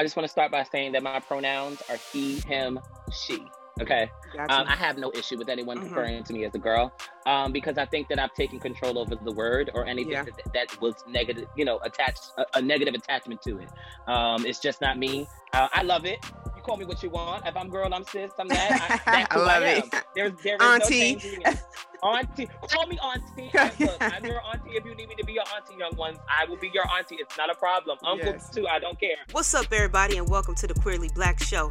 I just want to start by saying that my pronouns are he, him, she. Okay. Gotcha. Um, I have no issue with anyone mm-hmm. referring to me as a girl um, because I think that I've taken control over the word or anything yeah. that, that, was negative, you know, attached, a, a negative attachment to it. Um, it's just not me. Uh, I love it. You call me what you want. If I'm girl, I'm sis. I'm that. I, I, love I. It. There's, there is auntie. no. Auntie, call me auntie. Look, I'm your auntie. If you need me to be your auntie, young ones, I will be your auntie. It's not a problem. Uncle yes. too. I don't care. What's up, everybody, and welcome to the Queerly Blax Show.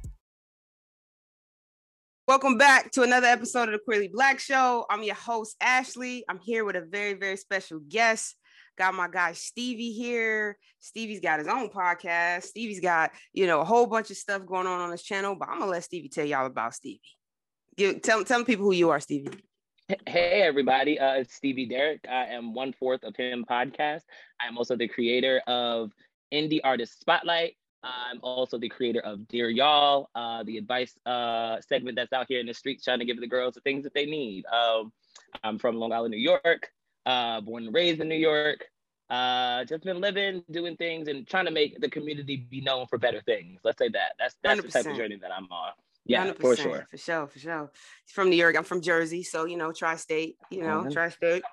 Welcome back to another episode of the Queerly Blax Show. I'm your host, Ashley. I'm here with a very, very special guest. Got my guy Stevie here. Stevie's got his own podcast. Stevie's got, you know, a whole bunch of stuff going on on his channel, but I'm gonna let Stevie tell y'all about Stevie. Give, tell, tell people who you are, Stevie. Hey everybody, uh, it's Stevie Derrick. I am one fourth of him podcast. I'm also the creator of Indie Artist Spotlight I'm also the creator of Dear Y'all, uh, the advice uh, segment that's out here in the streets trying to give the girls the things that they need. Um, I'm from Long Island, New York, uh, born and raised in New York. Uh, just been living, doing things, and trying to make the community be known for better things. Let's say that. That's that's 100%. the type of journey that I'm on. Yeah, for sure. For sure, for sure. from New York. I'm from Jersey, so you know, tri-state. You know, tri-state.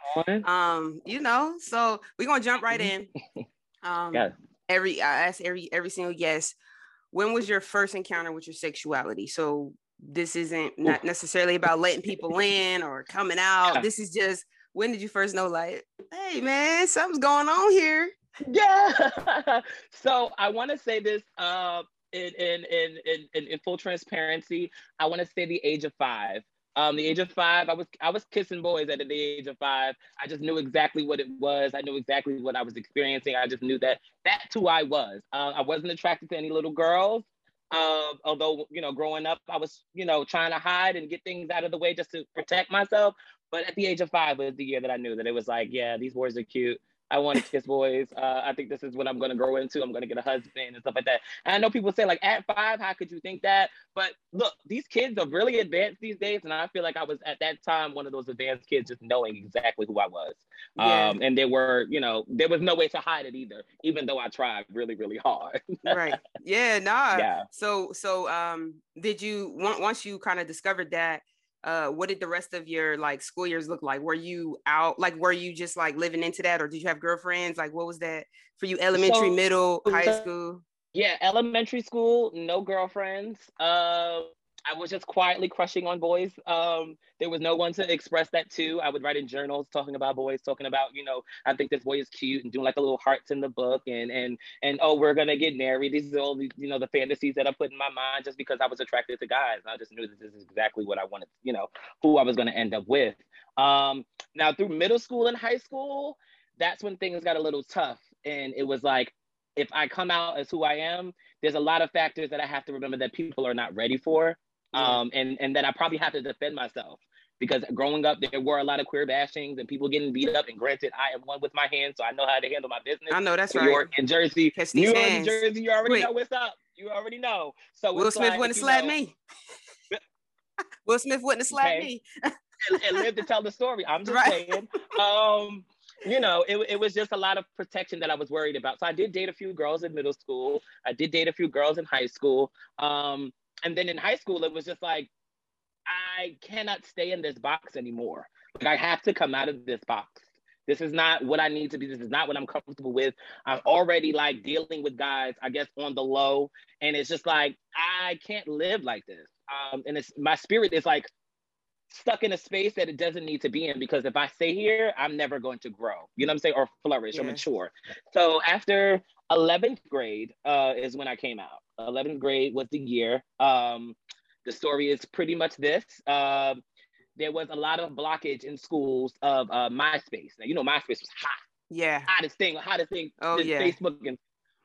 Um, you know, so we're gonna jump right in. Um, yeah every I ask every every single guest, when was your first encounter with your sexuality? So this isn't not necessarily about letting people in or coming out. Yeah. This is just when did you first know, like, hey man, something's going on here? Yeah. so I want to say this uh in in, in in in full transparency. I want to say the age of five. Um, the age of five, I was I was kissing boys at the age of five. I just knew exactly what it was. I knew exactly what I was experiencing. I just knew that that's who I was. Uh, I wasn't attracted to any little girls. Uh, although you know, growing up, I was you know trying to hide and get things out of the way just to protect myself. But at the age of five was the year that I knew that it was like, yeah, these boys are cute. I want to kiss boys. Uh, I think this is what I'm going to grow into. I'm going to get a husband and stuff like that. And I know people say like at five, how could you think that? But look, these kids are really advanced these days, and I feel like I was at that time one of those advanced kids, just knowing exactly who I was. Yeah. Um, and there were, you know, there was no way to hide it either, even though I tried really, really hard. right. Yeah. Nah. Yeah. So, so, um, did you once you kind of discovered that? Uh what did the rest of your like school years look like? Were you out like were you just like living into that or did you have girlfriends? Like what was that for you? Elementary so, middle high school? Yeah elementary school no girlfriends uh I was just quietly crushing on boys. Um, there was no one to express that to. I would write in journals talking about boys, talking about, you know, I think this boy is cute and doing like a little hearts in the book and and and oh, we're gonna get married. These are all you know, the fantasies that I put in my mind just because I was attracted to guys. I just knew that this is exactly what I wanted, you know, who I was gonna end up with. Um, now through middle school and high school, that's when things got a little tough. And it was like, if I come out as who I am, there's a lot of factors that I have to remember that people are not ready for um, and and that I probably have to defend myself because growing up there were a lot of queer bashings and people getting beat up. And granted, I am one with my hands, so I know how to handle my business. I know that's New right. New York and Jersey, New York and Jersey, you already know what's up. You already know. So Will Smith like, wouldn't have slapped me. Will Smith wouldn't have slapped okay. me. and, and live to tell the story. I'm just right. saying. Um, you know, it, it was just a lot of protection that I was worried about. So I did date a few girls in middle school. I did date a few girls in high school. Um, and then in high school, it was just like, I cannot stay in this box anymore. Like I have to come out of this box. This is not what I need to be. This is not what I'm comfortable with. I'm already like dealing with guys, I guess, on the low. And it's just like, I can't live like this. Um, and it's my spirit is like stuck in a space that it doesn't need to be in because if I stay here, I'm never going to grow. You know what I'm saying? Or flourish yeah. or mature. So after 11th grade uh, is when I came out. 11th grade was the year. Um, the story is pretty much this. Uh, there was a lot of blockage in schools of uh, MySpace. Now, you know, MySpace was hot. Yeah. Hottest thing, hottest thing. Oh, yeah. Facebook and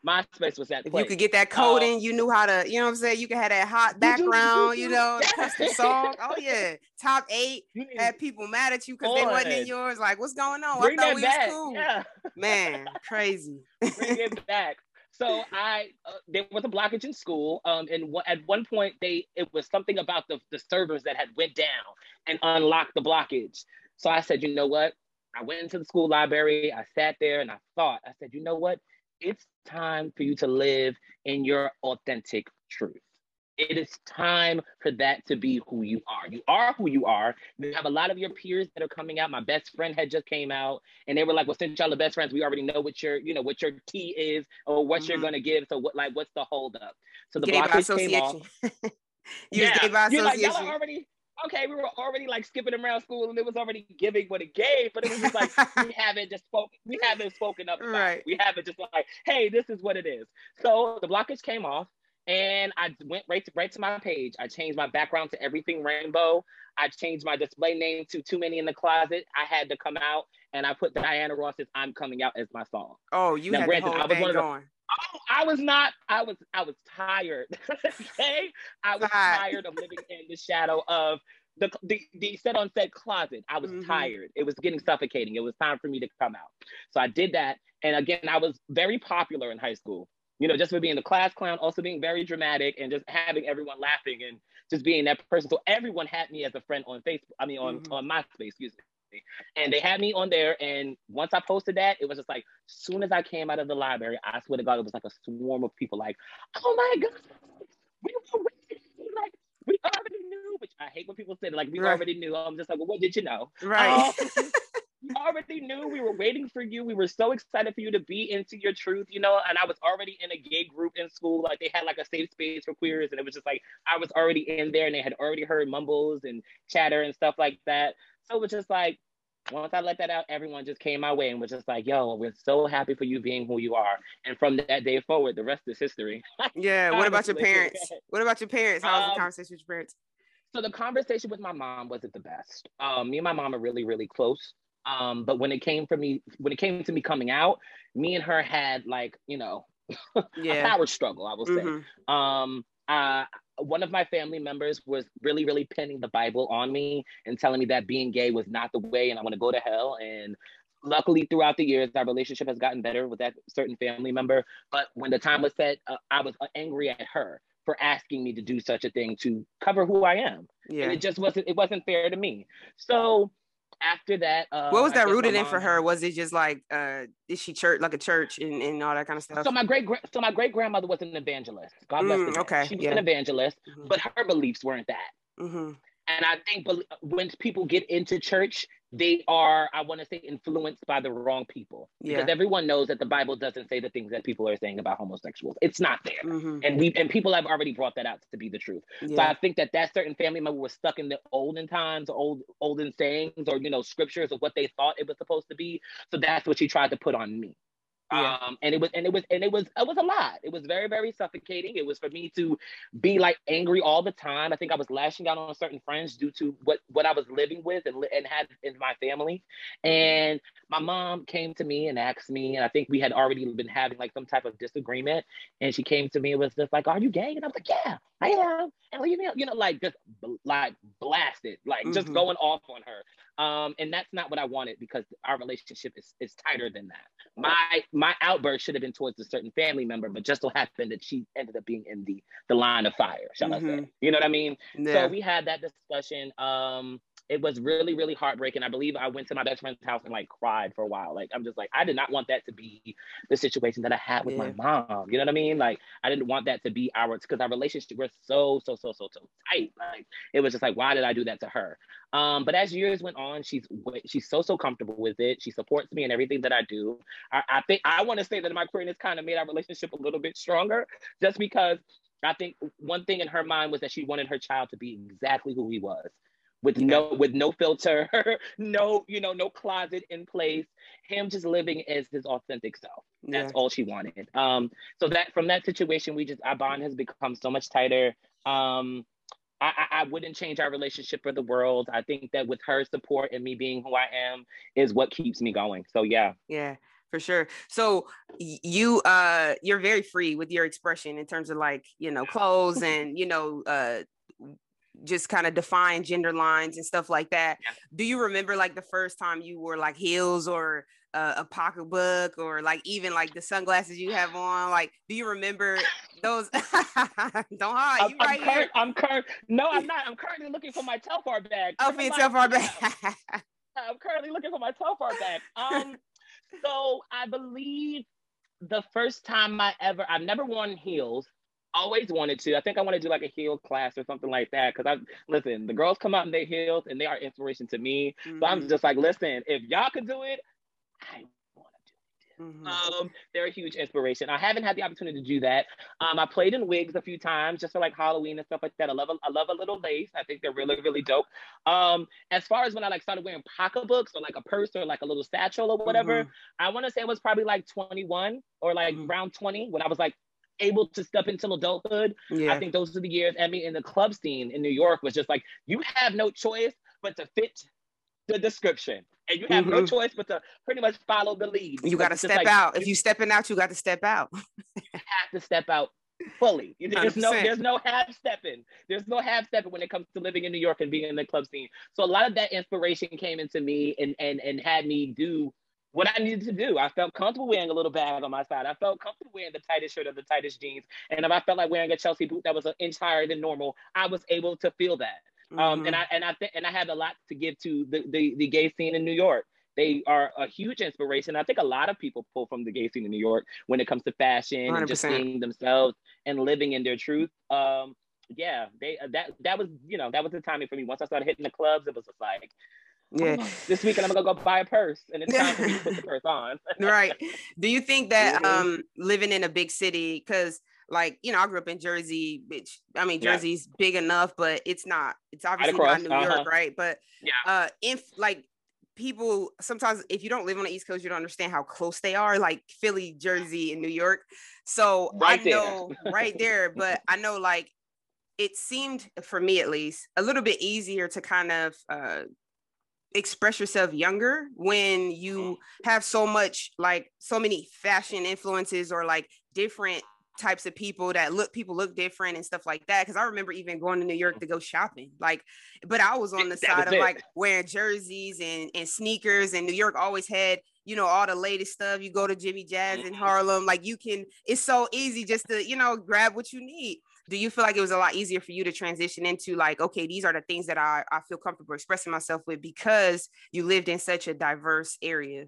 MySpace was that. If place. you could get that coding, um, you knew how to. You know what I'm saying? You could have that hot background. you know, custom song. Oh yeah, top eight had people mad at you because they wasn't in yours. Like, what's going on? Bring I thought we back. was cool. Yeah. Man, crazy. Bring it back. So I uh, there was a blockage in school, um, and w- at one point they it was something about the the servers that had went down and unlocked the blockage. So I said, you know what? I went into the school library. I sat there and I thought. I said, you know what? It's time for you to live in your authentic truth. It is time for that to be who you are. You are who you are. You have a lot of your peers that are coming out. My best friend had just came out, and they were like, "Well, since y'all are best friends, we already know what your, you know, what your tea is or what mm-hmm. you're gonna give. So what, like, what's the holdup?" So the blockage came off. yeah, you're like, y'all are already okay, we were already like skipping around school and it was already giving what it gave, but it was just like we haven't just spoken, we haven't spoken up. Right. It. We haven't just like, hey, this is what it is. So the blockage came off and I went right to right to my page. I changed my background to everything rainbow. I changed my display name to Too Many in the Closet. I had to come out and I put Diana Ross's I'm Coming Out as my song. Oh, you now, had granted, the whole I was thing going. Oh, I was not. I was. I was tired. okay, I was tired of living in the shadow of the the, the set on set closet. I was mm-hmm. tired. It was getting suffocating. It was time for me to come out. So I did that. And again, I was very popular in high school. You know, just for being the class clown, also being very dramatic and just having everyone laughing and just being that person. So everyone had me as a friend on Facebook. I mean, on mm-hmm. on MySpace, excuse me. And they had me on there. And once I posted that, it was just like, soon as I came out of the library, I swear to God, it was like a swarm of people like, oh my God, we were waiting. Like, we already knew, which I hate when people say that, like, we right. already knew. I'm just like, well, what did you know? Right. Um, already knew we were waiting for you. We were so excited for you to be into your truth, you know. And I was already in a gay group in school. Like they had like a safe space for queers, and it was just like I was already in there, and they had already heard mumbles and chatter and stuff like that. So it was just like once I let that out, everyone just came my way and was just like, yo, we're so happy for you being who you are. And from that day forward, the rest is history. yeah. What about your parents? What about your parents? How was um, the conversation with your parents? So the conversation with my mom wasn't the best. Um, me and my mom are really, really close. Um, but when it came for me, when it came to me coming out, me and her had like, you know, yeah. a power struggle, I will mm-hmm. say. Um, uh, one of my family members was really, really pinning the Bible on me and telling me that being gay was not the way and I want to go to hell. And luckily, throughout the years, our relationship has gotten better with that certain family member. But when the time was set, uh, I was angry at her for asking me to do such a thing to cover who I am. Yeah. And it just wasn't, it wasn't fair to me. So after that, uh, what was that rooted in for her? Was it just like, uh, is she church like a church and, and all that kind of stuff? So my great so my great grandmother was an evangelist. God bless mm, her. Okay, she was yeah. an evangelist, mm-hmm. but her beliefs weren't that. Mm-hmm. And I think when people get into church, they are, I want to say, influenced by the wrong people. Yeah. Because everyone knows that the Bible doesn't say the things that people are saying about homosexuals. It's not there. Mm-hmm. And we and people have already brought that out to be the truth. Yeah. So I think that that certain family member was stuck in the olden times, old olden sayings, or you know, scriptures of what they thought it was supposed to be. So that's what she tried to put on me. Yeah. Um, and it was and it was and it was it was a lot. It was very very suffocating. It was for me to be like angry all the time. I think I was lashing out on certain friends due to what what I was living with and and had in my family. And my mom came to me and asked me, and I think we had already been having like some type of disagreement. And she came to me and was just like, "Are you gay?" And I was like, "Yeah, I am." And leave me, you know, like just like blasted, like mm-hmm. just going off on her. Um, and that's not what I wanted because our relationship is, is tighter than that. My my outburst should have been towards a certain family member, but just so happened that she ended up being in the the line of fire, shall mm-hmm. I say? Mm-hmm. You know what I mean? Yeah. So we had that discussion. Um, it was really really heartbreaking. I believe i went to my best friend's house and like cried for a while. Like i'm just like i did not want that to be the situation that i had with yeah. my mom. You know what i mean? Like i didn't want that to be ours because our relationship was so so so so so tight. Like it was just like why did i do that to her? Um, but as years went on, she's she's so so comfortable with it. She supports me in everything that I do. I, I think I want to say that my queerness kind of made our relationship a little bit stronger, just because I think one thing in her mind was that she wanted her child to be exactly who he was with no with no filter, no you know no closet in place. Him just living as his authentic self. That's yeah. all she wanted. Um, so that from that situation, we just our bond has become so much tighter. Um, I, I wouldn't change our relationship for the world. I think that with her support and me being who I am is what keeps me going. So yeah. Yeah. for sure. So you uh you're very free with your expression in terms of like, you know, clothes and you know, uh just kind of define gender lines and stuff like that. Yeah. Do you remember like the first time you wore like heels or uh, a pocketbook or like even like the sunglasses you have on? Like, do you remember those? Don't hide. I'm, right I'm, cur- I'm cur- No, I'm not. I'm currently looking for my Telfar bag. Oh, for your Telfar bag. I'm currently looking for my Telfar bag. Um, so I believe the first time I ever, I've never worn heels always wanted to. I think I want to do like a heel class or something like that. Cause I listen, the girls come out in their heels and they are inspiration to me. Mm-hmm. So I'm mm-hmm. just like, listen, if y'all could do it, I want to do it. Mm-hmm. Um, they're a huge inspiration. I haven't had the opportunity to do that. Um, I played in wigs a few times just for like Halloween and stuff like that. I love a, I love a little lace. I think they're really really dope. Um, as far as when I like started wearing pocketbooks or like a purse or like a little satchel or whatever, mm-hmm. I want to say it was probably like 21 or like mm-hmm. around 20 when I was like able to step into adulthood. Yeah. I think those are the years. I mean, in the club scene in New York was just like you have no choice but to fit the description, and you have mm-hmm. no choice but to pretty much follow the lead. You got to step like, out. If you stepping out, you got to step out. you have to step out fully. There's 100%. no there's no half stepping. There's no half stepping when it comes to living in New York and being in the club scene. So a lot of that inspiration came into me and and and had me do what I needed to do. I felt comfortable wearing a little bag on my side. I felt comfortable wearing the tightest shirt or the tightest jeans. And if I felt like wearing a Chelsea boot that was an inch higher than normal, I was able to feel that. Um, mm-hmm. Um, and I and I think and I had a lot to give to the, the the gay scene in New York. They are a huge inspiration. I think a lot of people pull from the gay scene in New York when it comes to fashion 100%. and just being themselves and living in their truth. Um, yeah, they that that was you know that was the timing for me. Once I started hitting the clubs, it was just like yeah. this weekend I'm gonna go buy a purse and it's time for me to put the purse on. right. Do you think that um living in a big city, because like you know, I grew up in Jersey, which I mean Jersey's yeah. big enough, but it's not. It's obviously not New uh-huh. York, right? But yeah, uh, if like people sometimes if you don't live on the East Coast, you don't understand how close they are, like Philly, Jersey, and New York. So right I know right there, but I know like it seemed for me at least a little bit easier to kind of uh, express yourself younger when you have so much like so many fashion influences or like different types of people that look people look different and stuff like that because i remember even going to new york to go shopping like but i was on the that side of it. like wearing jerseys and, and sneakers and new york always had you know all the latest stuff you go to jimmy jazz in mm-hmm. harlem like you can it's so easy just to you know grab what you need do you feel like it was a lot easier for you to transition into like okay these are the things that i, I feel comfortable expressing myself with because you lived in such a diverse area?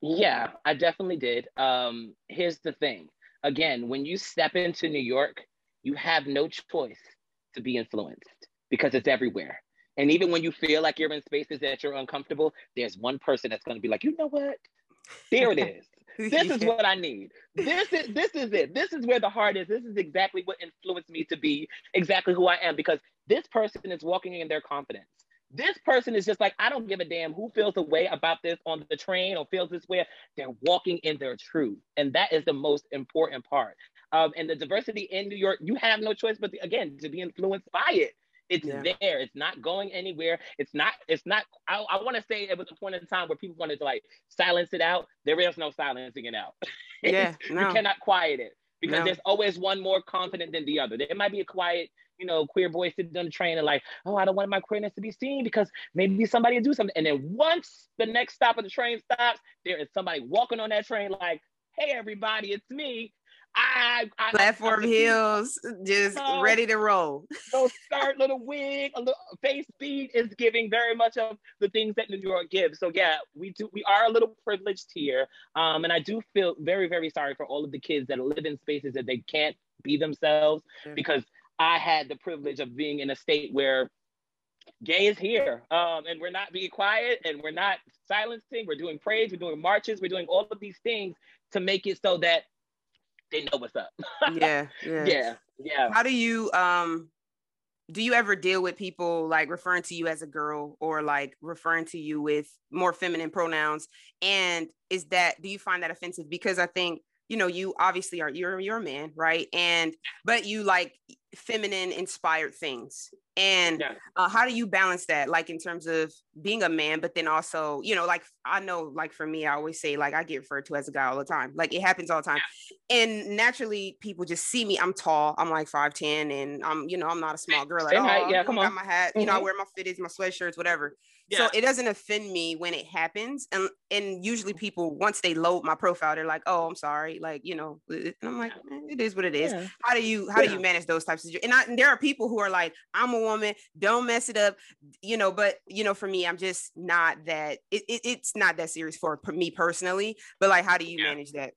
Yeah i definitely did. Um here's the thing. Again when you step into new york you have no choice to be influenced because it's everywhere. And even when you feel like you're in spaces that you're uncomfortable there's one person that's going to be like you know what? There it is this is what I need. This is this is it. This is where the heart is. This is exactly what influenced me to be exactly who I am because this person is walking in their confidence. This person is just like, I don't give a damn who feels the way about this on the train or feels this way. They're walking in their truth. And that is the most important part. Um, and the diversity in New York, you have no choice but, to, again, to be influenced by it. It's yeah. there. It's not going anywhere. It's not, it's not, I, I want to say it was a point in time where people wanted to like silence it out. There is no silencing it out. Yeah. no. You cannot quiet it because no. there's always one more confident than the other. There might be a quiet, you know, queer boy sitting on the train and like, oh, I don't want my queerness to be seen because maybe somebody will do something. And then once the next stop of the train stops, there is somebody walking on that train like, hey, everybody, it's me. I, I platform I, heels, just ready to roll. so skirt, little wig, a little face beat is giving very much of the things that New York gives. So yeah, we do. We are a little privileged here, um, and I do feel very, very sorry for all of the kids that live in spaces that they can't be themselves mm-hmm. because I had the privilege of being in a state where gay is here um, and we're not being quiet and we're not silencing we're doing praise we're doing marches we're doing all of these things to make it so that they know what's up. yeah, yeah, yeah, yeah. How do you um do you ever deal with people like referring to you as a girl or like referring to you with more feminine pronouns? And is that do you find that offensive? Because I think you know you obviously are you're you're a man, right? And but you like feminine inspired things and Yeah. uh, how do you balance that like in terms of being a man but then also you know like i know like for me i always say like i get referred to as a guy all the time. Like it happens all the time. And naturally people just see me. I'm tall. I'm like 5'10 and i'm you know i'm not a small girl at Same all. Height, yeah, I come got on. my hat. You know i Mhm. wear my fitties my sweatshirts whatever Yeah. so it doesn't offend me when it happens and and usually people once they load my profile they're like oh i'm sorry like you know and i'm like "Eh, it is what it is Yeah. how do you how do you manage those types of and, I, and there are people who are like i'm a woman don't mess it up you know but you know for me i'm just not that it, it, it's not that serious for me personally but like how do you Yeah. manage that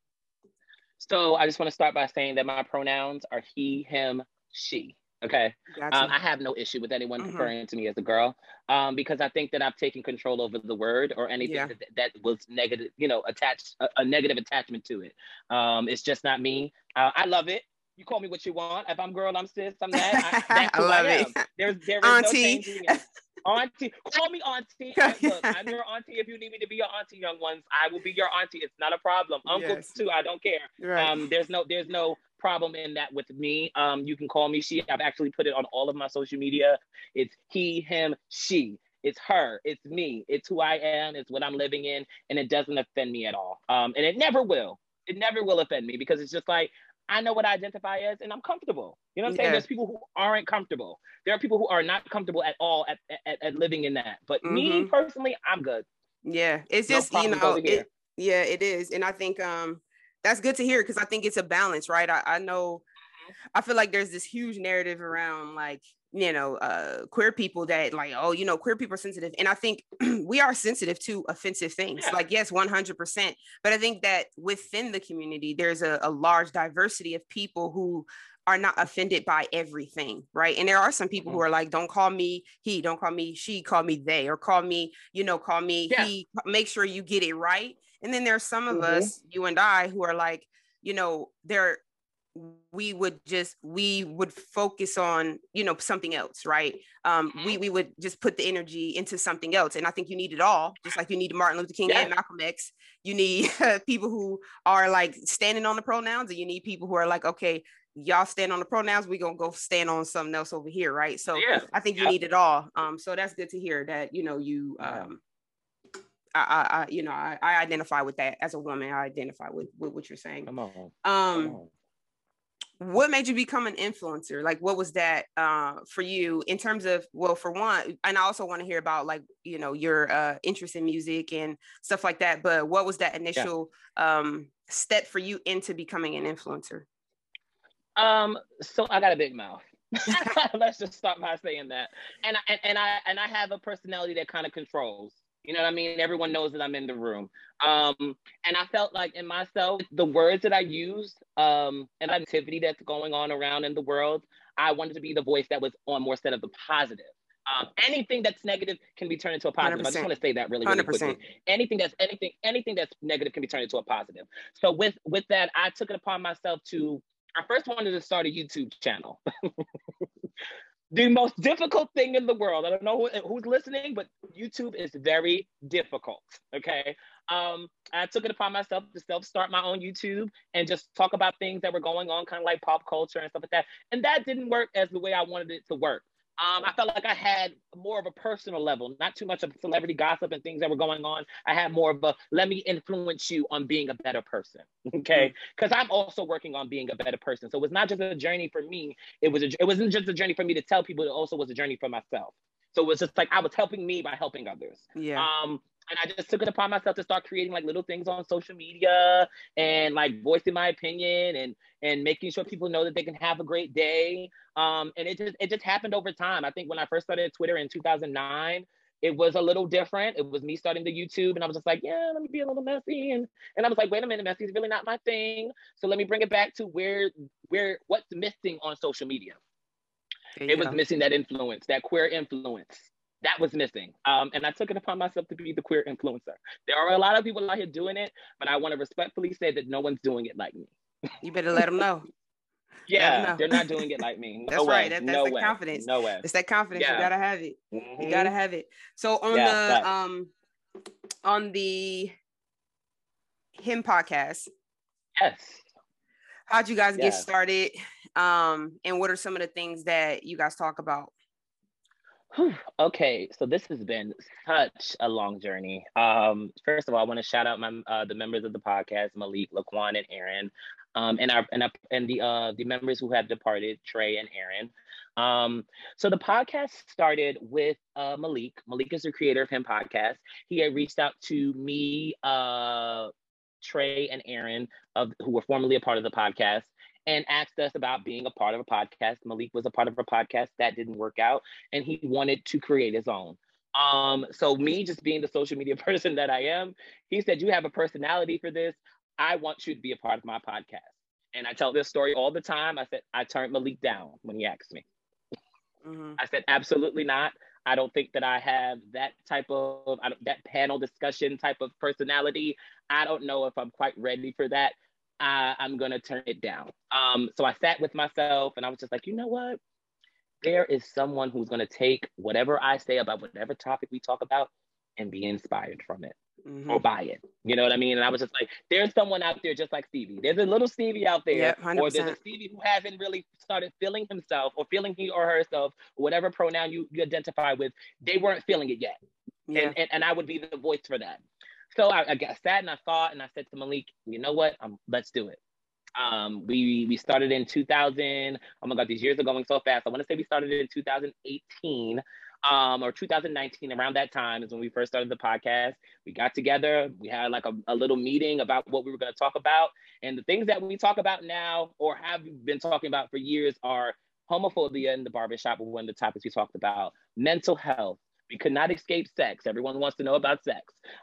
So I just want to start by saying that my pronouns are he, him, she. Okay. gotcha Um, I have no issue with anyone Mhm. referring to me as a girl, um, because I think that I've taken control over the word or anything Yeah. that, that was negative, you know, attached a, a negative attachment to it. Um, it's just not me. Uh, I love it. You call me what you want. If I'm girl, I'm sis. I'm that. I, that's I who I, love it. am. There's there is no Auntie. it. Auntie, call me auntie. I, look, I'm your auntie. If you need me to be your auntie, young ones, I will be your auntie. It's not a problem. Uncle Yes. too. I don't care. right Um, there's no there's no problem in that with me. Um, you can call me she. I've actually put it on all of my social media. It's he, him, she. It's her. It's me. It's who I am. It's what I'm living in, and it doesn't offend me at all. Um, and it never will. It never will offend me because it's just like I know what I identify as, and I'm comfortable. You know what I'm saying? There's people who aren't comfortable. There are people who are not comfortable at all at, at, at living in that. But me Mhm. personally, I'm good. yeah it's No just you know it, yeah it is and i think um that's good to hear because i think it's a balance right i, I know i feel like there's this huge narrative around like you know uh queer people that like oh you know queer people are sensitive and i think we are sensitive to offensive things Yeah. like yes 100% but i think that within the community there's a, a large diversity of people who are not offended by everything right and there are some people who Mhm. are like don't call me he don't call me she call me they or call me you know call me Yeah. he make sure you get it right and then there's some of Mhm. us you and i who are like you know they're we would just we would focus on you know something else right um Mm-hmm. we we would just put the energy into something else and i think you need it all just like you need martin luther king Yeah. and malcolm x you need people who are like standing on the pronouns and you need people who are like okay y'all stand on the pronouns we're gonna go stand on something else over here right so Yeah. i think you Yep. need it all um so that's good to hear that you know you um I, I, I you know I, I identify with that as a woman i identify with, with what you're saying Come on. um Come on. what made you become an influencer like what was that uh for you in terms of well for one and i also want to hear about like you know your uh interest in music and stuff like that but what was that initial um step for you into becoming an influencer Um, so I got a big mouth. Let's just start by saying that. And I, and, and I and I have a personality that kind of controls. You know what I mean? Everyone knows that I'm in the room. Um, and I felt like in myself, the words that I used, um, and activity that's going on around in the world, I wanted to be the voice that was on more set of the positive. Um, anything that's negative can be turned into a positive. I just want to say that really, really 100%. quickly. Anything that's anything, anything that's negative can be turned into a positive. So with with that, I took it upon myself to I first wanted to start a YouTube channel. the most difficult thing in the world. I don't know who, who's listening, but YouTube is very difficult. Okay. Um, I took it upon myself to self start my own YouTube and just talk about things that were going on, kind of like pop culture and stuff like that. And that didn't work as the way I wanted it to work. Um, I felt like I had more of a personal level, not too much of celebrity gossip and things that were going on. I had more of a let me influence you on being a better person. Okay. Because I'm also working on being a better person. So it was not just a journey for me. It was a, it wasn't just a journey for me to tell people, it also was a journey for myself. So it was just like I was helping me by helping others. yeah Um, and I just took it upon myself to start creating like little things on social media and like voicing my opinion and and making sure people know that they can have a great day. Um, and it just it just happened over time. I think when I first started Twitter in 2009, it was a little different. It was me starting the YouTube, and I was just like, yeah, let me be a little messy, and and I was like, wait a minute, messy is really not my thing. So let me bring it back to where where what's missing on social media it was go. missing that influence, that queer influence. That was missing. Um, and I took it upon myself to be the queer influencer. There are a lot of people out here doing it, but I want to respectfully say that no one's doing it like me. you better let them know Yeah, know. they're not doing it like me. No That's way. right. That- that's no the way. confidence. No way. it's that confidence Yeah. you gotta have it you Mhm. gotta have it so on Yeah, the um on the him podcast Yes. How'd you guys yeah. get started? Um, and what are some of the things that you guys talk about? Okay, so this has been such a long journey. Um, first of all, I want to shout out my uh, the members of the podcast, Malik, Laquan, and Aaron, um, and our and, our, and the uh, the members who have departed, Trey and Aaron. Um, so the podcast started with uh, Malik. Malik is the creator of Him Podcast. He had reached out to me, uh, Trey, and Aaron, of who were formerly a part of the podcast, and asked us about being a part of a podcast. Malik was a part of a podcast that didn't work out, and he wanted to create his own. Um, so me just being the social media person that I am, he said, "You have a personality for this. I want you to be a part of my podcast." And I tell this story all the time. I said I turned Malik down when he asked me. Mm-hmm. I said, "Absolutely not. I don't think that I have that type of that panel discussion type of personality. I don't know if I'm quite ready for that. I, I'm gonna turn it down. Um, so I sat with myself and I was just like, you know what? There is someone who's gonna take whatever I say about whatever topic we talk about and be inspired from it. Mm-hmm. or buy it. You know what I mean? And I was just like, there's someone out there just like Stevie. There's a little Stevie out there, yep, or there's a Stevie who hasn't really started feeling himself or feeling he or herself, whatever pronoun you, you identify with. They weren't feeling it yet. Yeah. And, and, and I would be the voice for that. So I, I sat and I thought and I said to Malik, you know what? Um, let's do it. Um, we we started in 2000. Oh my God, these years are going so fast. I want to say we started in 2018 um, or 2019. Around that time is when we first started the podcast. We got together. We had like a, a little meeting about what we were going to talk about, and the things that we talk about now or have been talking about for years are homophobia in the barbershop. One of the topics we talked about, mental health, we could not escape sex. Everyone wants to know about sex.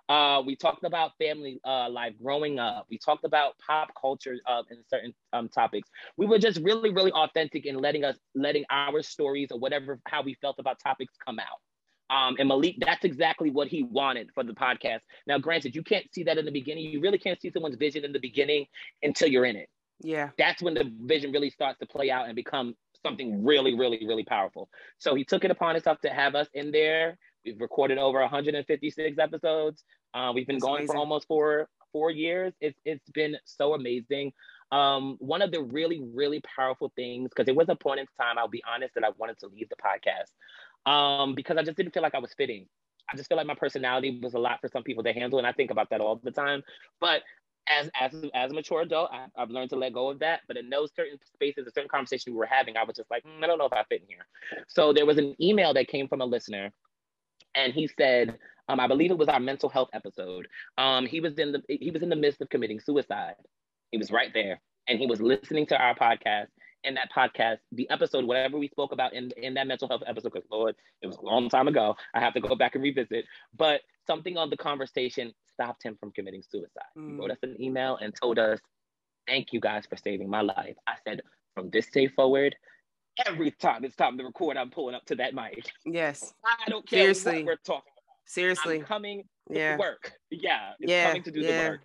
Uh, we talked about family uh, life growing up. We talked about pop culture uh, in certain um, topics. We were just really, really authentic in letting us, letting our stories or whatever, how we felt about topics come out. Um, and Malik, that's exactly what he wanted for the podcast. Now, granted, you can't see that in the beginning. You really can't see someone's vision in the beginning until you're in it. Yeah. That's when the vision really starts to play out and become something really, really, really powerful. So he took it upon himself to have us in there. We've recorded over 156 episodes. Uh, we've been That's going amazing. for almost four four years. It's it's been so amazing. Um, one of the really, really powerful things, because it was a point in time, I'll be honest, that I wanted to leave the podcast um, because I just didn't feel like I was fitting. I just feel like my personality was a lot for some people to handle, and I think about that all the time. But as as as a mature adult, I, have learned to let go of that. But in those certain spaces, a certain conversation we were having, I was just like, mm, I don't know if I fit in here. So there was an email that came from a listener, and he said, um, I believe it was our mental health episode. Um, he was in the he was in the midst of committing suicide. He was right there, and he was listening to our podcast. In that podcast, the episode, whatever we spoke about in in that mental health episode, because Lord, it was a long time ago. I have to go back and revisit. But something on the conversation stopped him from committing suicide. Mm. He wrote us an email and told us, Thank you guys for saving my life. I said, From this day forward, every time it's time to record, I'm pulling up to that mic. Yes. I don't care Seriously. what we're talking about. Seriously. I'm coming yeah. work. Yeah. It's yeah. coming to do yeah. the work.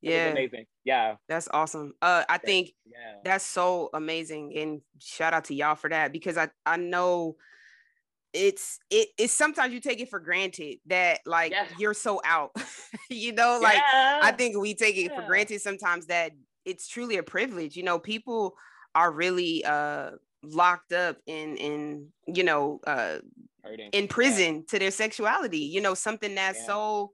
Yeah. amazing. Yeah. That's awesome. Uh I think yeah. that's so amazing. And shout out to y'all for that because I I know it's it, it's sometimes you take it for granted that like yeah. you're so out you know like yeah. i think we take it for granted sometimes that it's truly a privilege you know people are really uh locked up in in you know uh Hurting. in prison to their sexuality you know something that's so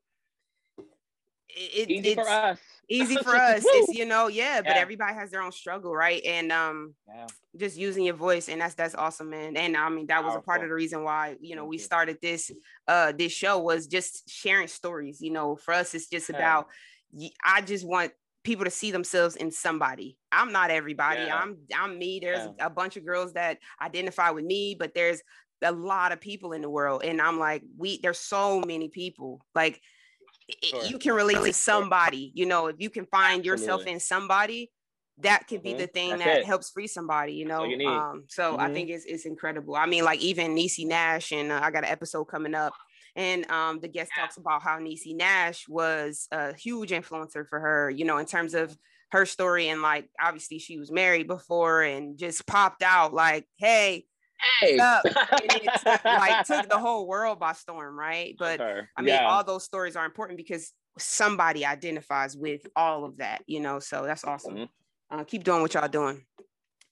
it, easy for us easy for us it's you know yeah, yeah, but everybody has their own struggle right and um yeah. just using your voice and that's that's awesome man and i mean that was Powerful. a part of the reason why you know we started this uh this show was just sharing stories you know for us it's just about i just want people to see themselves in somebody i'm not everybody yeah. i'm i'm me there's a bunch of girls that identify with me but there's a lot of people in the world and i'm like we there's so many people like sure. you can relate to somebody. You know, if you can find Absolutely. yourself in somebody, that could mm-hmm. be the thing That's that it. helps free somebody. You know, you um, so mm-hmm. I think it's it's incredible. I mean, like even Niecy Nash, and uh, I got an episode coming up. And um, the guest talks about how Niecy Nash was a huge influencer for her, you know, in terms of her story. And like, obviously, she was married before and just popped out like, hey, hey. up. took, like took the whole world by storm, right? But. I mean, yeah. all those stories are important because somebody identifies with all of that, you know. So that's awesome. Mm-hmm. Uh, keep doing what y'all doing.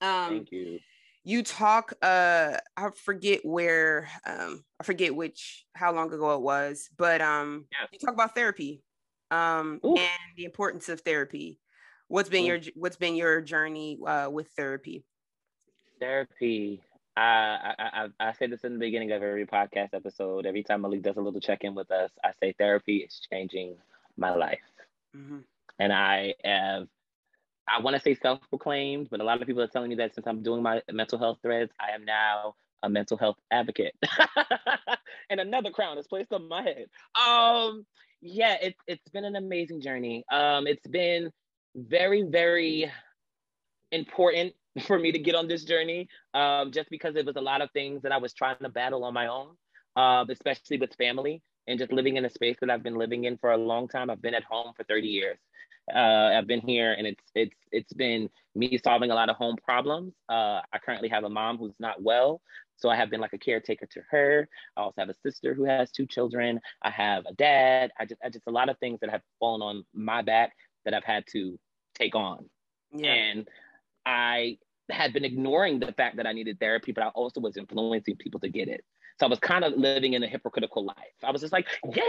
Um, Thank you. You talk. Uh, I forget where. Um, I forget which how long ago it was, but um, yeah. you talk about therapy, um, Ooh. and the importance of therapy. What's been Ooh. your What's been your journey uh, with therapy? Therapy. I, I, I say this in the beginning of every podcast episode. Every time Malik does a little check in with us, I say therapy is changing my life. Mm-hmm. And I have, I want to say self proclaimed, but a lot of people are telling me that since I'm doing my mental health threads, I am now a mental health advocate. and another crown is placed on my head. Um, yeah, it's it's been an amazing journey. Um, it's been very, very important for me to get on this journey, um, just because it was a lot of things that I was trying to battle on my own, uh, especially with family and just living in a space that I've been living in for a long time. I've been at home for 30 years. Uh, I've been here, and it's it's it's been me solving a lot of home problems. Uh, I currently have a mom who's not well, so I have been like a caretaker to her. I also have a sister who has two children. I have a dad. I just I just a lot of things that have fallen on my back that I've had to take on. Yeah. And I had been ignoring the fact that I needed therapy, but I also was influencing people to get it. So I was kind of living in a hypocritical life. I was just like, yeah,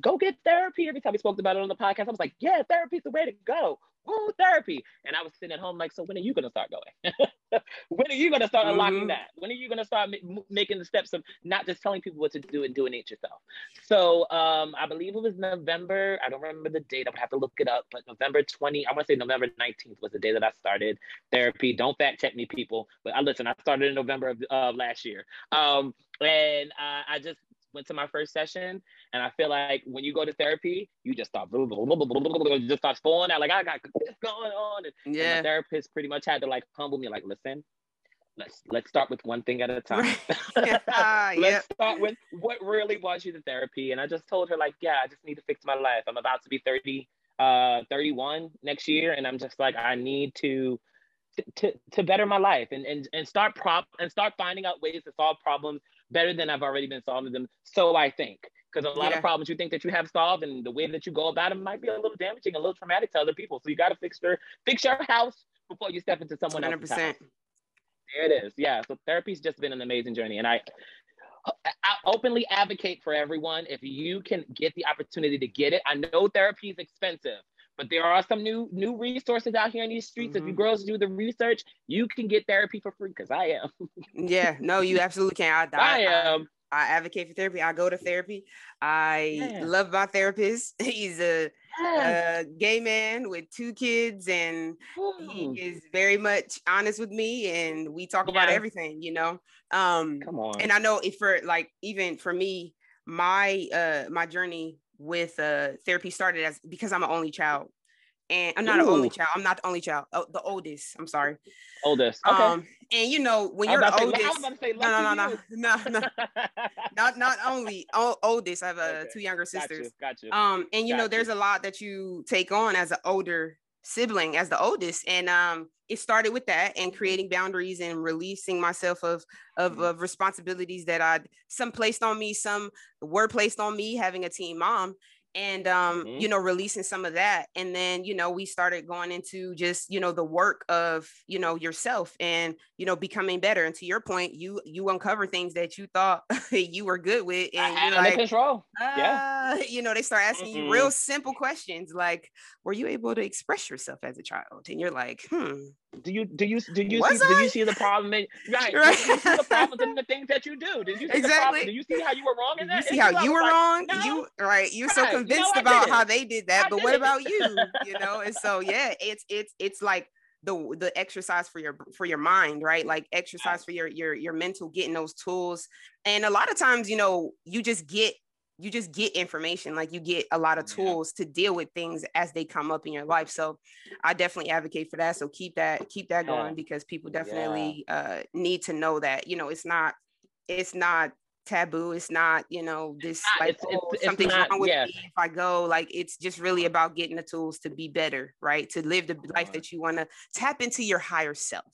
go get therapy. Every time we spoke about it on the podcast, I was like, yeah, therapy's the way to go. Woo, therapy. And I was sitting at home like, so when are you going to start going? when are you going to start mm-hmm. unlocking that? When are you going to start ma- making the steps of not just telling people what to do and doing it yourself? So um, I believe it was November. I don't remember the date. I would have to look it up. But November 20, I want to say November 19th was the day that I started therapy. Don't fact check me, people. But I listen, I started in November of uh, last year. Um, and uh, I just went to my first session and I feel like when you go to therapy, you just start blah, blah, blah, just start falling out like I got this going on. And, yeah. and the therapist pretty much had to like humble me, like, listen, let's let's start with one thing at a time. let's yeah. start with what really brought you to therapy. And I just told her, like, yeah, I just need to fix my life. I'm about to be 30, uh 31 next year. And I'm just like, I need to to, to better my life and, and, and start prop and start finding out ways to solve problems better than I've already been solving them. So I think because a lot yeah. of problems you think that you have solved and the way that you go about them might be a little damaging, a little traumatic to other people. So you got to fix your fix your house before you step into someone 100%. else's house. There it is. Yeah. So therapy's just been an amazing journey, and I I openly advocate for everyone if you can get the opportunity to get it. I know therapy is expensive, but there are some new new resources out here in these streets. Mm-hmm. If you mm-hmm. girls do the research, you can get therapy for free because I am. yeah, no, you absolutely can. I, I, I am. I, I, advocate for therapy. I go to therapy. I yeah. love my therapist. He's a, a, gay man with two kids, and Ooh. he is very much honest with me, and we talk yeah. about everything. You know, um, come on. And I know if for like even for me, my uh my journey with uh, therapy started as because I'm an only child. And I'm not Ooh. an only child. I'm not the only child. Oh, the oldest. I'm sorry. Oldest. Okay. Um, and you know when you're the oldest. Say, no, no, no, no, no, no. not not only o- oldest. I have uh, okay. two younger sisters. Got you. Got you. Um, and you got know there's you. a lot that you take on as an older sibling as the oldest and um it started with that and creating boundaries and releasing myself of of, mm-hmm. of responsibilities that i some placed on me some were placed on me having a teen mom and um mm-hmm. you know releasing some of that and then you know we started going into just you know the work of you know yourself and you know becoming better and to your point you you uncover things that you thought you were good with and I, like, control uh, yeah you know they start asking mm-hmm. you real simple questions like were you able to express yourself as a child and you're like hmm do you do you do you Was see I? do you see the problem in right, right. Do you see the problems in the things that you do? Did you see exactly? do you see how you were wrong in that? You see how you were like, wrong? No. You right? You're so convinced about how they did that, I but did what about you? You know, and so yeah, it's it's it's like the the exercise for your for your mind right like exercise for your your your mental getting those tools and a lot of times you know you just get you just get information like you get a lot of tools yeah. to deal with things as they come up in your life so i definitely advocate for that so keep that keep that yeah. going because people definitely yeah. uh, need to know that you know it's not it's not taboo it's not you know this like it's, oh, it's, something's not, wrong with me if i go like it's just really about getting the tools to be better right to live the life that you want to tap into your higher self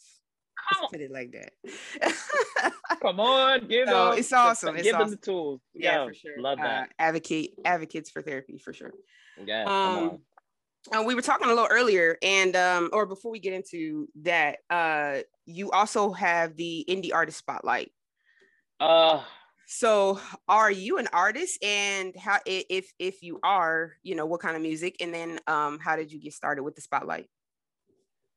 Let's put it like that. Come on, give so them. It's awesome. It's give awesome. them the tools. Yeah, yeah, for sure. Love that. Uh, advocate advocates for therapy for sure. Yeah. Um, uh, we were talking a little earlier, and um, or before we get into that, uh, you also have the indie artist spotlight. Uh, so, are you an artist, and how if if you are, you know, what kind of music, and then um, how did you get started with the spotlight?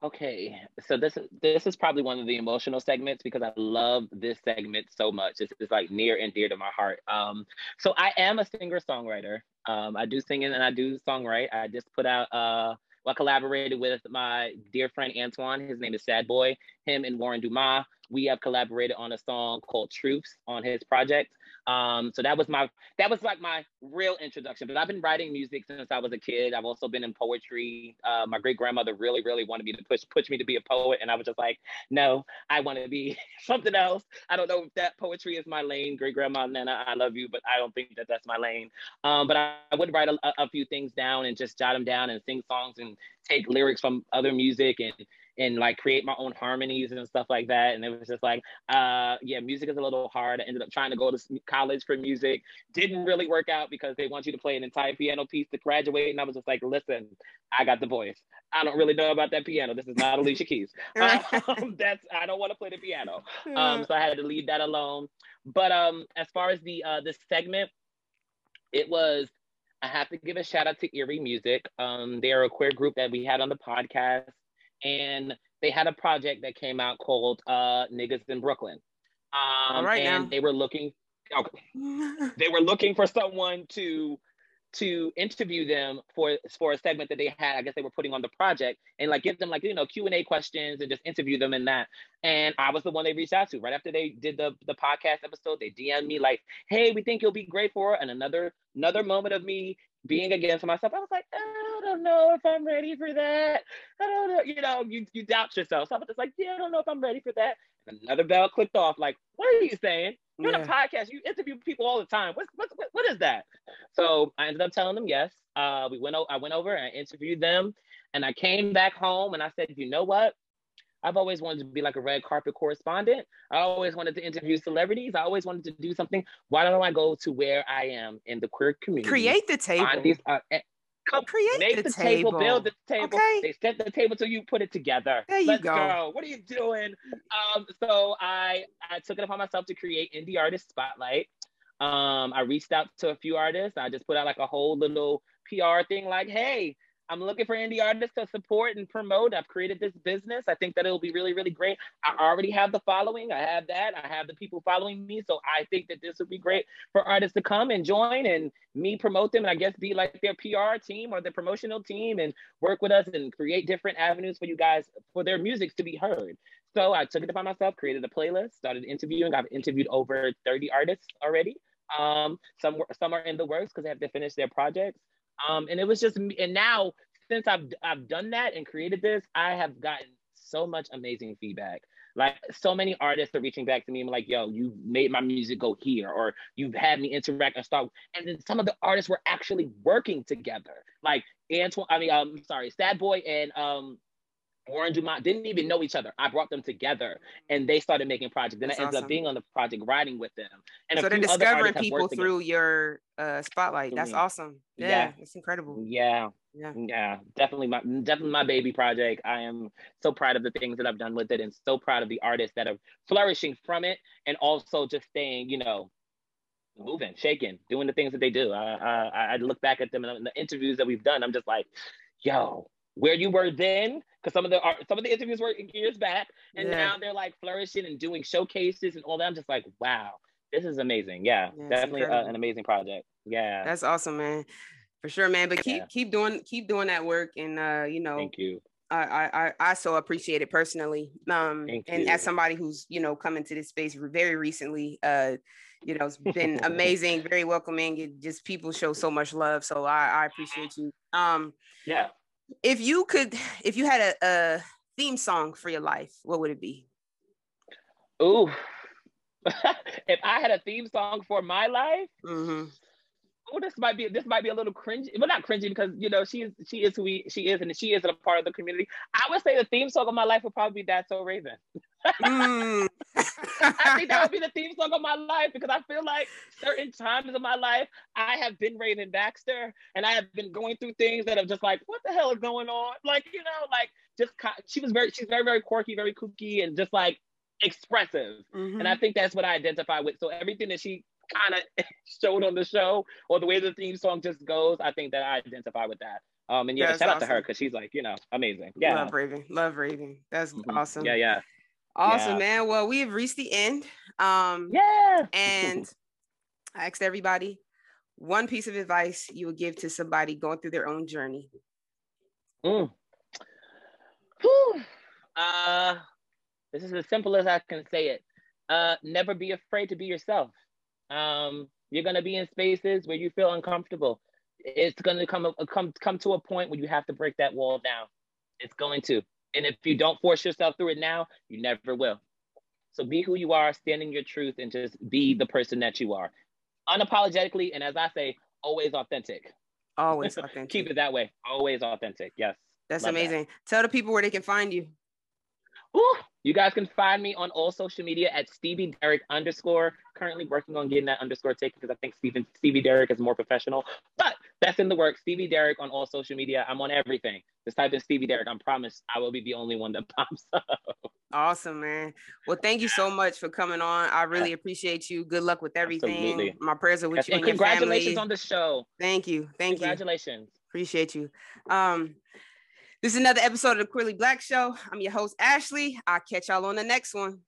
Okay, so this is this is probably one of the emotional segments because I love this segment so much. It's, like near and dear to my heart. Um, so I am a singer songwriter. Um, I do sing and I do songwrite. I just put out uh, well, I collaborated with my dear friend Antoine. His name is Sad Boy. Him and Warren Dumas. We have collaborated on a song called Truths on his project. Um, so that was my that was like my real introduction. But I've been writing music since I was a kid. I've also been in poetry. Uh, my great grandmother really, really wanted me to push push me to be a poet, and I was just like, no, I want to be something else. I don't know if that poetry is my lane. Great grandma Nana, I love you, but I don't think that that's my lane. Um, but I, I would write a, a few things down and just jot them down and sing songs and take lyrics from other music and and like create my own harmonies and stuff like that. And it was just like, uh, yeah, music is a little hard. I ended up trying to go to college for music. Didn't really work out because they want you to play an entire piano piece to graduate. And I was just like, listen, I got the voice. I don't really know about that piano. This is not Alicia Keys. Um, that's I don't want to play the piano. Um, so I had to leave that alone. But um, as far as the uh, the segment, it was I have to give a shout out to Erie Music. Um, they are a queer group that we had on the podcast and they had a project that came out called uh, Niggas in Brooklyn. Um, All right and now. they were looking okay, they were looking for someone to to interview them for for a segment that they had. I guess they were putting on the project and like give them like you know Q and A questions and just interview them in that. And I was the one they reached out to right after they did the the podcast episode. They DM'd me like, "Hey, we think you'll be great for." It. And another another moment of me being against myself, I was like, I don't know if I'm ready for that. I don't know, you know, you, you doubt yourself. So I was just like, yeah, I don't know if I'm ready for that. And another bell clicked off, like, what are you saying? You're yeah. on a podcast, you interview people all the time. What's, what's, what, what is that? So I ended up telling them yes. Uh, we went, o- I went over and I interviewed them and I came back home and I said, you know what? I've always wanted to be like a red carpet correspondent. I always wanted to interview celebrities. I always wanted to do something. Why don't I go to where I am in the queer community? Create the table. These, uh, eh, come create make the, the table. table. build the table. Okay. They set the table till you put it together. There you Let's go. go. What are you doing? Um, so I I took it upon myself to create indie artist spotlight. Um, I reached out to a few artists. I just put out like a whole little PR thing, like, hey, I'm looking for indie artists to support and promote. I've created this business. I think that it'll be really, really great. I already have the following. I have that. I have the people following me. So I think that this would be great for artists to come and join and me promote them and I guess be like their PR team or their promotional team and work with us and create different avenues for you guys for their music to be heard. So I took it upon myself, created a playlist, started interviewing. I've interviewed over 30 artists already. Um, some some are in the works because they have to finish their projects. Um, and it was just me. and now since I've I've done that and created this, I have gotten so much amazing feedback. Like so many artists are reaching back to me and like, yo, you made my music go here, or you've had me interact and start. And then some of the artists were actually working together. Like Antoine, I mean, um, sorry, Sad Boy and um Warren Dumont didn't even know each other. I brought them together and they started making projects. And I ended awesome. up being on the project writing with them. And so they're discovering people through your uh, spotlight. That's awesome. Yeah, yeah, it's incredible. Yeah. Yeah. Yeah. Definitely my definitely my baby project. I am so proud of the things that I've done with it and so proud of the artists that are flourishing from it and also just staying, you know, moving, shaking, doing the things that they do. I I, I look back at them and the interviews that we've done, I'm just like, yo, where you were then because some of the some of the interviews were years back and yeah. now they're like flourishing and doing showcases and all that i'm just like wow this is amazing yeah, yeah definitely a, an amazing project yeah that's awesome man for sure man but keep yeah. keep doing keep doing that work and uh you know thank you I, I I so appreciate it personally. Um, and as somebody who's you know come into this space very recently, uh, you know, it's been amazing, very welcoming. It just people show so much love, so I, I appreciate you. Um, yeah if you could, if you had a, a theme song for your life, what would it be? Ooh, if I had a theme song for my life, mm-hmm. oh, this might be this might be a little cringy, but not cringy because you know she is she is who we, she is and she is a part of the community. I would say the theme song of my life would probably be "That's So Raven." mm. I think that would be the theme song of my life because I feel like certain times of my life I have been Raven Baxter and I have been going through things that have just like, what the hell is going on? Like, you know, like just she was very, she's very, very quirky, very kooky, and just like expressive. Mm-hmm. And I think that's what I identify with. So everything that she kind of showed on the show or the way the theme song just goes, I think that I identify with that. Um, and yeah, That's shout awesome. out to her because she's like, you know, amazing. Yeah. Love Raven. Love Raven. That's mm-hmm. awesome. Yeah, yeah. Awesome, yeah. man. Well, we have reached the end. Um, yeah. and I asked everybody one piece of advice you would give to somebody going through their own journey. Mm. Whew. Uh, this is as simple as I can say it. Uh, never be afraid to be yourself. Um, you're gonna be in spaces where you feel uncomfortable. It's gonna come come come to a point where you have to break that wall down. It's going to. And if you don't force yourself through it now, you never will. So be who you are, stand in your truth, and just be the person that you are. Unapologetically, and as I say, always authentic. Always authentic. Keep it that way. Always authentic. Yes. That's Love amazing. That. Tell the people where they can find you. Ooh, you guys can find me on all social media at Stevie Derrick underscore. Currently working on getting that underscore taken because I think Steven, Stevie Derrick is more professional, but that's in the work. Stevie Derrick on all social media. I'm on everything. Just type in Stevie Derrick. I promise I will be the only one that pops up. Awesome, man. Well, thank you so much for coming on. I really appreciate you. Good luck with everything. Absolutely. My prayers are with you and, and congratulations on the show. Thank you. Thank congratulations. you. Congratulations. Appreciate you. Um, this is another episode of the Queerly Blax Show. I'm your host, Ashley. I'll catch y'all on the next one.